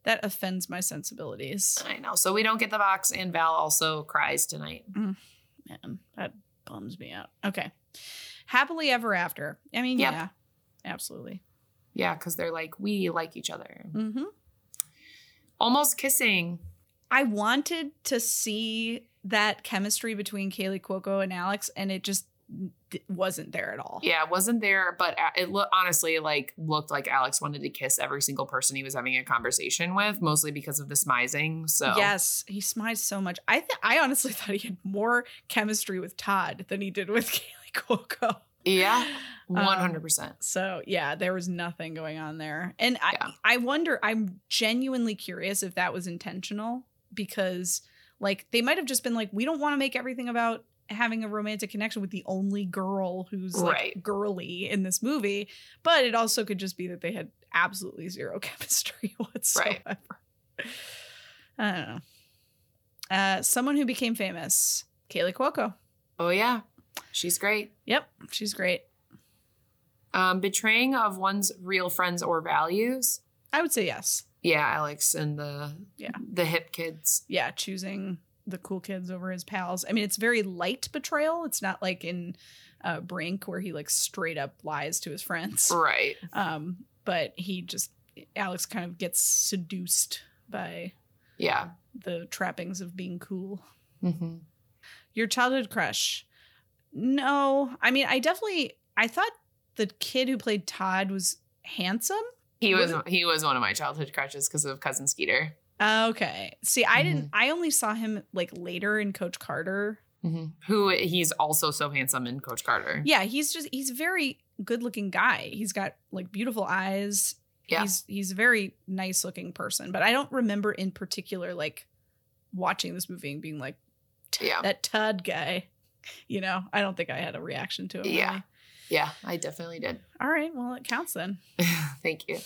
That offends my sensibilities. I know. So we don't get the box, and Val also cries tonight. Man, that bums me out. Okay. Happily ever after. I mean, Yep. yeah. Absolutely. Yeah, because they're like, we like each other. Mm-hmm. Almost kissing. I wanted to see that chemistry between Kaley Cuoco and Alex, and it just wasn't there at all. Yeah, wasn't there, but it looked honestly like looked like Alex wanted to kiss every single person he was having a conversation with, mostly because of the smizing. So Yes, he smized so much. I th- I honestly <laughs> thought he had more chemistry with Todd than he did with <laughs> Kaley Cuoco. yeah, <laughs> Um, one hundred percent. So yeah, there was nothing going on there, and I Yeah. I wonder. I'm genuinely curious if that was intentional because like they might have just been like, we don't want to make everything about having a romantic connection with the only girl who's like girly in this movie, but it also could just be that they had absolutely zero <laughs> chemistry <laughs> whatsoever. I don't know. Uh, someone who became famous, Kaley Cuoco. Oh yeah, she's great. Yep, she's great. Um, betraying of one's real friends or values. I would say yes. Yeah, Alex and the Yeah. the hip kids. yeah, choosing the cool kids over his pals. I mean, it's very light betrayal. It's not like in uh, Brink where he like straight up lies to his friends. Right. Um, but he just Alex kind of gets seduced by Yeah. the trappings of being cool. hmm Your childhood crush? No, I mean, I definitely I thought the kid who played Todd was handsome. He was Was he was one of my childhood crushes because of cousin Skeeter. Okay, see, I didn't. Mm-hmm. I only saw him like later in Coach Carter. Who he's also so handsome in Coach Carter. Yeah, he's just he's a very good looking guy. He's got like beautiful eyes. Yeah. He's he's a very nice looking person, but I don't remember in particular like watching this movie and being like Yeah. that Todd guy. You know, I don't think I had a reaction to him. Yeah. really. Yeah, I definitely did. All right, well it counts then. <laughs> Thank you.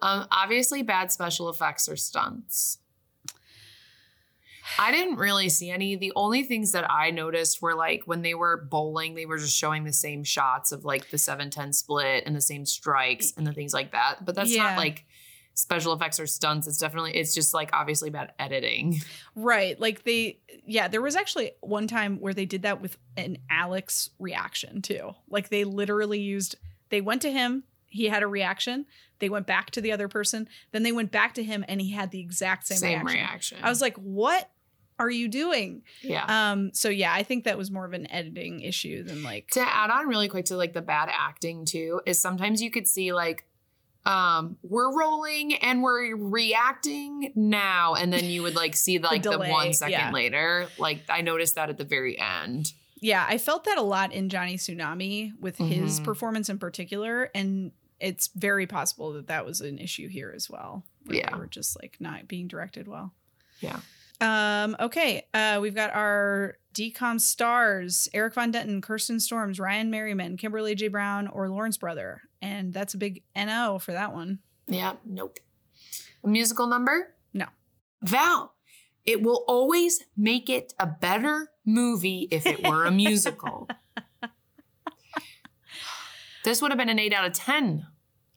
um, obviously, bad special effects or stunts. I didn't really see any. The only things that I noticed were like when they were bowling, they were just showing the same shots of like the 710 split and the same strikes and the things like that. But that's Yeah. not like special effects or stunts. It's definitely, it's just like obviously bad editing. Right. Like they yeah, there was actually one time where they did that with an Alex reaction too. Like they literally used they went to him, he had a reaction, they went back to the other person, then they went back to him and he had the exact same, Same, reaction. reaction. I was like, "What are you doing?" yeah. Um so yeah, I think that was more of an editing issue than like to add on really quick to like the bad acting too is sometimes you could see like um, we're rolling and we're reacting now. And then you would like see <laughs> like the, delay, one second yeah. later. Like I noticed that at the very end. Yeah, I felt that a lot in Johnny Tsunami with his Mhm. performance in particular, and it's very possible that that was an issue here as well. where Yeah. they were just like not being directed well. Yeah. Um. Okay. Uh, we've got our DCOM stars: Eric von Detten, Kirsten Storms, Ryan Merriman, Kimberly J. Brown, or Lawrence Brother, and that's a big no for that one. Yeah. Nope. A musical number? No. Val, it will always make it a better movie if it were a <laughs> musical. this would have been an eight out of 10.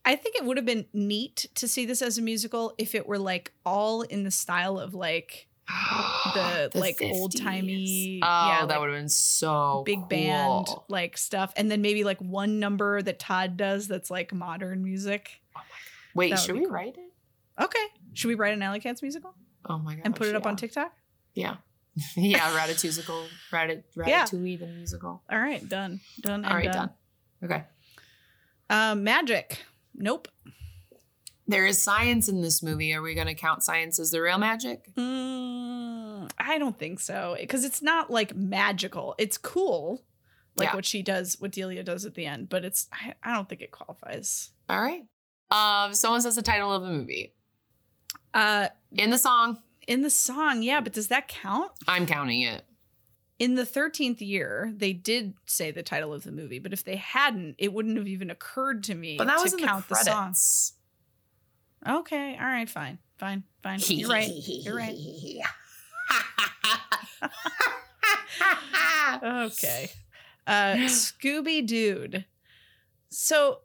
I think it would have been neat to see this as a musical if it were like all in the style of like <gasps> the, like old-timey- Oh, yeah, that like, would have been so big band like stuff and then maybe like one number that Todd does that's like modern music. Wait, That should we cool. write it? Okay. Should we write an Alley Cats musical Oh my god. and put it up on TikTok? Yeah. <laughs> yeah, Ratatouille, Ratat, <laughs> Yeah. Ratatouille the musical. All right, done. Done. All and right, done. Okay. Um magic. Nope. There is science in this movie. Are we going to count science as the real magic? Mm, I don't think so because it's not like magical. It's cool, like Yeah. what she does, what Delia does at the end, but it's I, I don't think it qualifies. All right. Um, someone says the title of the movie Uh, in the song. in the song, yeah, but does that count? I'm counting it. In the thirteenth year, they did say the title of the movie, but if they hadn't, it wouldn't have even occurred to me But that to was in count the the, song. Okay, all right, fine, fine, fine. You're right. You're right. <laughs> Okay. <laughs> Uh Scooby-Doo. So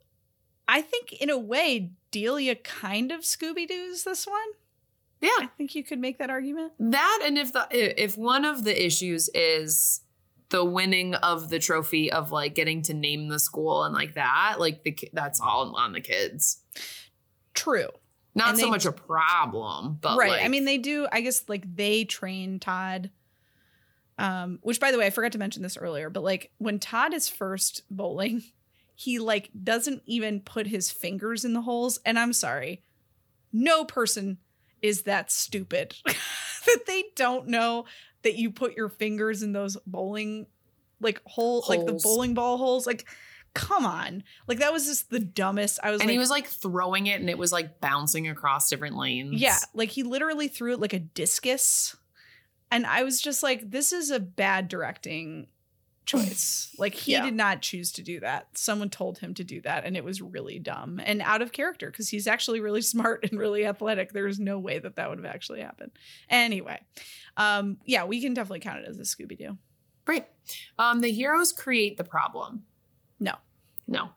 I think in a way Delia kind of Scooby Doo's this one. yeah, I think you could make that argument. that and if the if one of the issues is the winning of the trophy of like getting to name the school and like that, like the that's all on the kids. True. Not so they- much a problem, but right. like- I mean they do I guess like they train Todd um which by the way I forgot to mention this earlier, but like when Todd is first bowling, <laughs> he like doesn't even put his fingers in the holes and I'm sorry. No person is that stupid <laughs> that they don't know that you put your fingers in those bowling like hole like the bowling ball holes like come on like that was just the dumbest i was and like he was like throwing it and it was like bouncing across different lanes. yeah like he literally threw it like a discus and i was just like this is a bad directing choice <laughs> like he Yeah. did not choose to do that someone told him to do that and it was really dumb and out of character because he's actually really <laughs> smart and really athletic there's no way that that would have actually happened anyway um yeah we can definitely count it as a scooby-doo Great. Um, the heroes create the problem. No.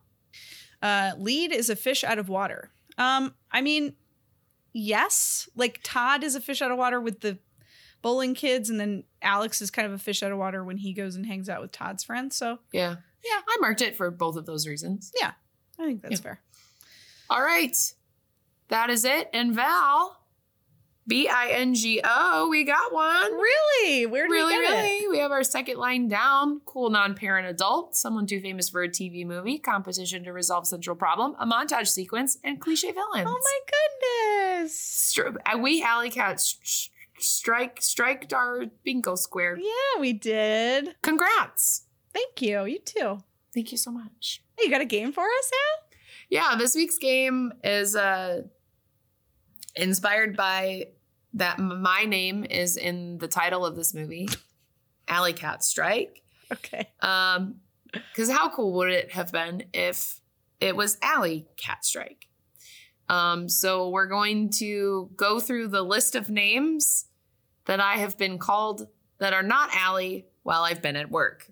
Uh, lead is a fish out of water. Um, I mean, yes, like Todd is a fish out of water with the bowling kids, and then Alex is kind of a fish out of water when he goes and hangs out with Todd's friends. So Yeah. Yeah. I marked it for both of those reasons. Yeah, I think that's Yeah. fair. All right. That is it. And Val, B I N G O, we got one. Really? Where did Really, we get really. it? We have our second line down. Cool non parent adult. Someone too famous for a TV movie. Competition to resolve central problem. A montage sequence and cliche villains. Oh my goodness! Stri- uh, we Alley Cats sh- strike striked our bingo square. Yeah, we did. Congrats. Thank you. You too. Thank you so much. Hey, you got a game for us, Al? Yeah, this week's game is uh inspired by that my name is in the title of this movie, <laughs> Alley Cat Strike. Okay. Um, because how cool would it have been if it was Alley Cat Strike? Um, so we're going to go through the list of names that I have been called that are not Alley while I've been at work.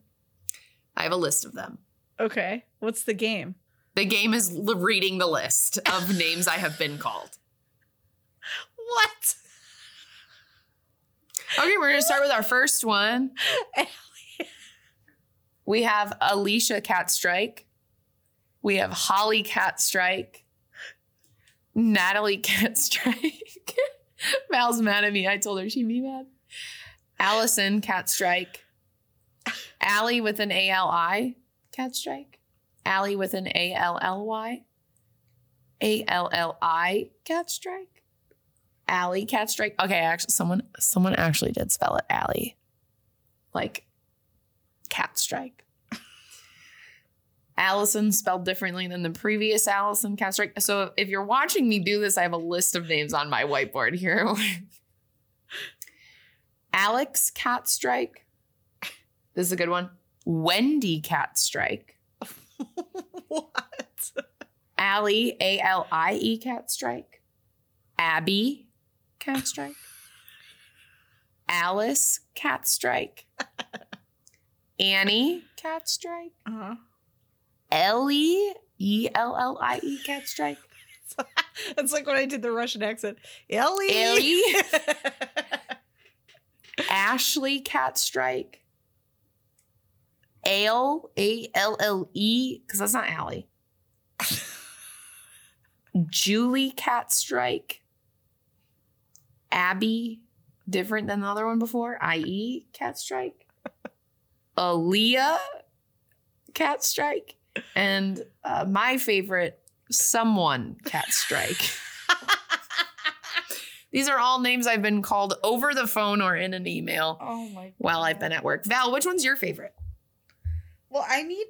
I have a list of them. Okay. What's the game? The game is reading the list of names I have been called. <laughs> What? Okay, we're gonna start with our first one. <laughs> We have Alicia Cat Strike. We have Holly Cat Strike. Natalie Cat Strike. <laughs> Val's mad at me. I told her she'd be mad. Allison Cat Strike. Allie with an A L I Cat Strike. Allie with an A L L Y. A L L I cat strike. Allie cat strike. Okay, actually, someone someone actually did spell it Allie, like cat strike. <laughs> Allison spelled differently than the previous Allison cat strike. So if you're watching me do this, I have a list of names on my whiteboard here. <laughs> Alex cat strike. This is a good one. Wendy cat strike. <laughs> what? Allie, A L I E cat strike. Abby cat strike. Alice cat strike. <laughs> Annie cat strike. Uh-huh. Ellie, E L L I E cat strike. <laughs> It's like when I did the Russian accent. Ellie. Ellie. <laughs> Ashley cat strike. Ale, A L L E, because that's not Allie. Julie cat strike. Abby, different than the other one before, i.e. cat strike. <laughs> Aaliyah cat strike. And uh, my favorite, someone cat strike. <laughs> These are all names I've been called over the phone or in an email oh my. while I've been at work. Val, which one's your favorite? Well, I need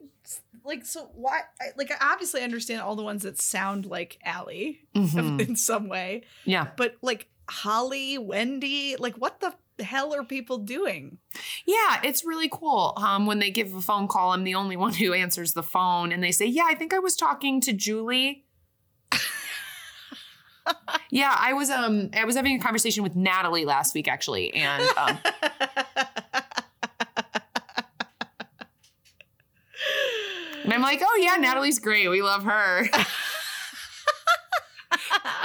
like so why I, like I obviously understand all the ones that sound like Allie <laughs> in some way, Yeah. but like Holly, Wendy, like what the hell are people doing? Yeah, it's really cool. Um, when they give a phone call, I'm the only one <laughs> who answers the phone, and they say, "Yeah, I think I was talking to Julie." <laughs> yeah, I was. Um, I was having a conversation with Natalie last week, actually, and um, <laughs> and I'm like, "Oh yeah, Natalie's great. We love her."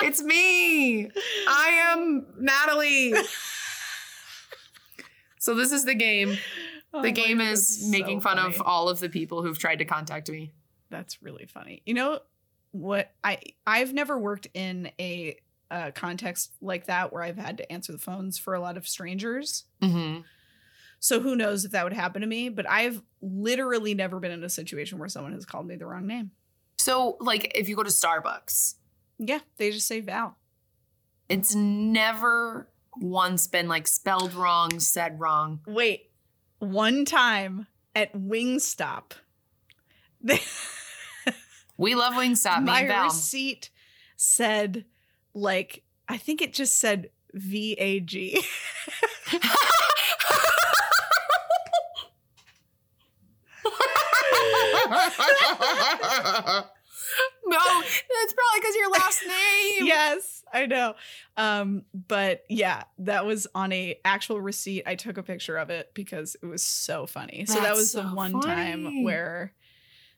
It's me. I am Natalie. So this is the game. Oh The game God, is making so fun of all of the people who've tried to contact me. That's really funny. You know what? I I've never worked in a uh, context like that where I've had to answer the phones for a lot of strangers. Mm-hmm. So who knows if that would happen to me? But I've literally never been in a situation where someone has called me the wrong name. So, like, if you go to Starbucks, Yeah, they just say Val. it's never once been like spelled wrong, said wrong. Wait, one time at Wingstop, they, <laughs> We love Wingstop, me my and Val. receipt said like I think it just said V A G. <laughs> <laughs> no, <laughs> that's probably because your last name. yes, I know. Um, but yeah, that was on a actual receipt. I took a picture of it because it was so funny. so that was the one funny. time where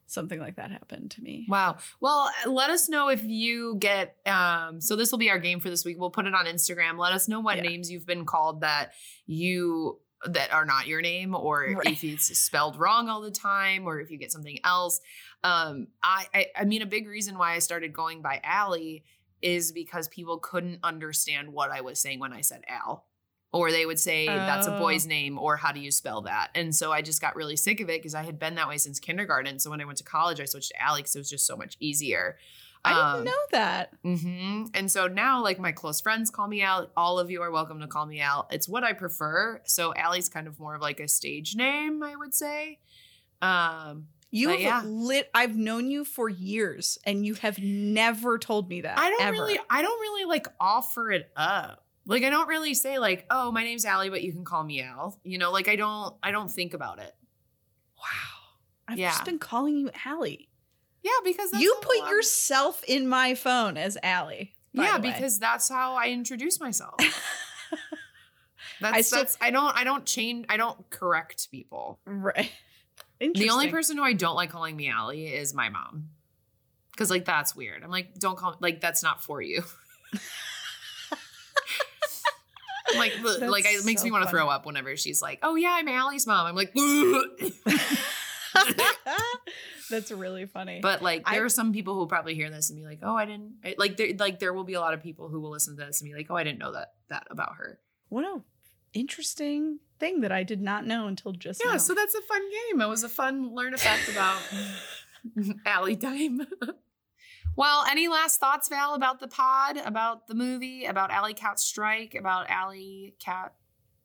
something like that happened to me. Wow. Well, let us know if you get um so this will be our game for this week. We'll put it on Instagram. Let us know what Yeah. names you've been called that you that are not your name or Right. if it's spelled wrong all the time or if you get something else. Um I, I I mean a big reason why I started going by Allie is because people couldn't understand what I was saying when I said Al. Or they would say that's a Oh. boy's name, or how do you spell that? And so I just got really sick of it because I had been that way since kindergarten. So when I went to college, I switched to Allie because it was just so much easier. I didn't Um, know that. hmm And so now, like my close friends call me out. All of you are welcome to call me out. It's what I prefer. So Allie's kind of more of like a stage name, I would say. Um, You have yeah. lit I've known you for years and you have never told me that. I don't ever. really, I don't really like offer it up. Like I don't really say like, oh, my name's Allie, but you can call me Al. You know, like I don't, I don't think about it. Wow. I've Yeah. just been calling you Allie. Yeah, because that's You put I'm- yourself in my phone as Allie. yeah, because that's how I introduce myself. <laughs> That's I still- that's I don't I don't change I don't correct people. right. The only person who I don't like calling me Allie is my mom. Cause like that's weird. I'm like, don't call like that's not for you. <laughs> Like ugh, like it makes so me want to throw up whenever she's like, oh yeah, I'm Allie's mom. I'm like, <laughs> That's really funny. <laughs> but like I- there are some people who will probably hear this and be like, oh, I didn't I, like there like there will be a lot of people who will listen to this and be like, oh, I didn't know that that about her. what a interesting thing that I did not know until just Yeah, now. so that's a fun game. It was a fun learn a fact about <laughs> Allie time. Well, any last thoughts, Val, about the pod, about the movie, about Alley Cat Strike, about Alley Cat,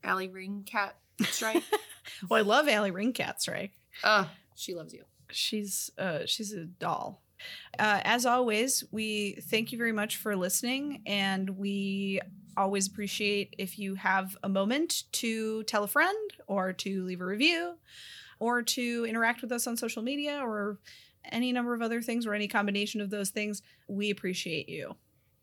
Alley Ring Cat Strike? <laughs> well, I love Allie Ringcats, right? uh, she loves you. She's uh she's a doll. Uh, as always, we thank you very much for listening, and we always appreciate if you have a moment to tell a friend or to leave a review or to interact with us on social media or any number of other things or any combination of those things. We appreciate you.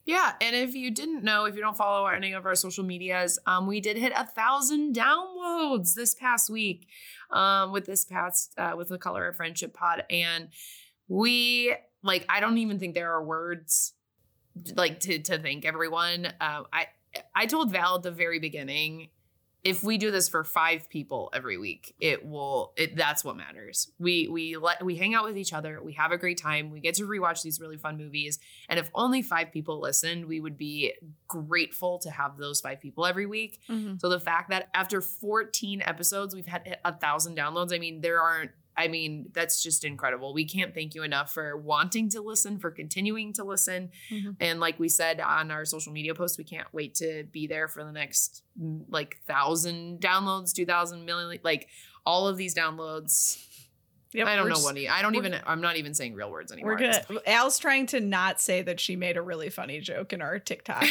Yeah, and if you didn't know, if you don't follow any of our social medias, um, we did hit a thousand downloads this past week, um, with this past uh, with the Color of Friendship pod, and we like I don't even think there are words like to to thank everyone. Uh, I I told Val at the very beginning, if we do this for five people every week, it will it that's what matters. We we let we hang out with each other, we have a great time, we get to rewatch these really fun movies. And if only five people listened, we would be grateful to have those five people every week. Mm-hmm. So the fact that after 14 episodes we've had a thousand downloads, I mean, there aren't I mean, that's just incredible. We can't thank you enough for wanting to listen, for continuing to listen. Mhm. And like we said on our social media posts, we can't wait to be there for the next mm, like thousand downloads, 2000 million, like all of these downloads. Yep, I don't know what, I don't even, I'm not even saying real words anymore. We're at. Al's trying to not say that she made a really funny joke in our <laughs> TikTok.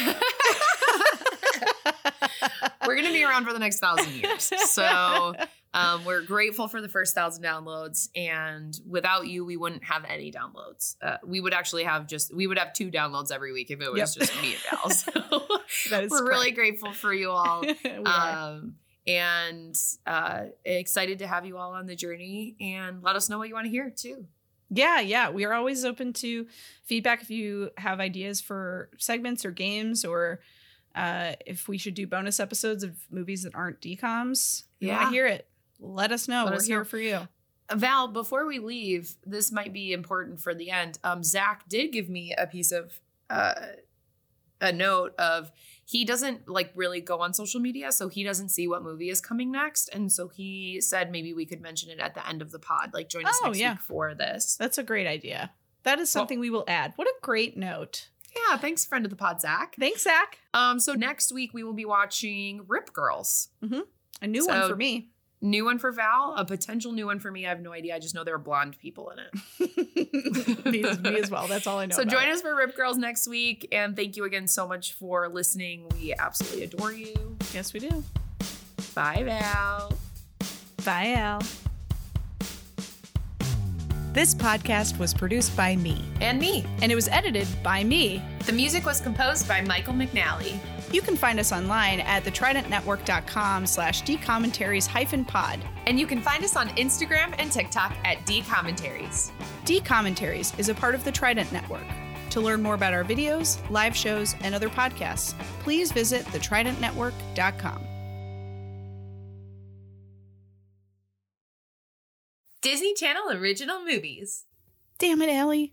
Going to be around for the next thousand years. <laughs> So um, we're grateful for the first thousand downloads. And without you, we wouldn't have any downloads. Uh, we would actually have just, we would have two downloads every week if it was Yep. just me and Val. So <laughs> that is we're really grateful for you <laughs> all. correct. We are. Um, and uh, excited to have you all on the journey and let us know what you want to hear too. Yeah, yeah. We are always open to feedback if you have ideas for segments or games or uh, if we should do bonus episodes of movies that aren't want Yeah. to hear it. Let us know. Let We're us here know. for you. Val, before we leave, this might be important for the end. Um, Zach did give me a piece of uh, a note of he doesn't like really go on social media, so he doesn't see what movie is coming next, and so he said maybe we could mention it at the end of the pod, like join us Oh, next yeah. week for this. That's a great idea. That is Well- something we will add. What a great note. Yeah, thanks, friend of the pod, Zach. Thanks, Zach. Um, so next week we will be watching Rip Girls. A new one for me. New one for Val, a potential new one for me. I have no idea. I just know there are blonde people in it. <laughs> me, as, me as well. That's all I know. So join it. us for Rip Girls next week. And thank you again so much for listening. We absolutely adore you. Yes, we do. Bye, Val. Bye, Al. This podcast was produced by me, And me. and it was edited by me. The music was composed by Michael McNally. You can find us online at thetridentnetwork.com slash dcommentaries hyphen pod. And you can find us on Instagram and TikTok at D Commentaries. D-Commentaries is a part of the Trident Network. To learn more about our videos, live shows, and other podcasts, please visit thetridentnetwork.com. Disney Channel original movies. Damn it, Allie.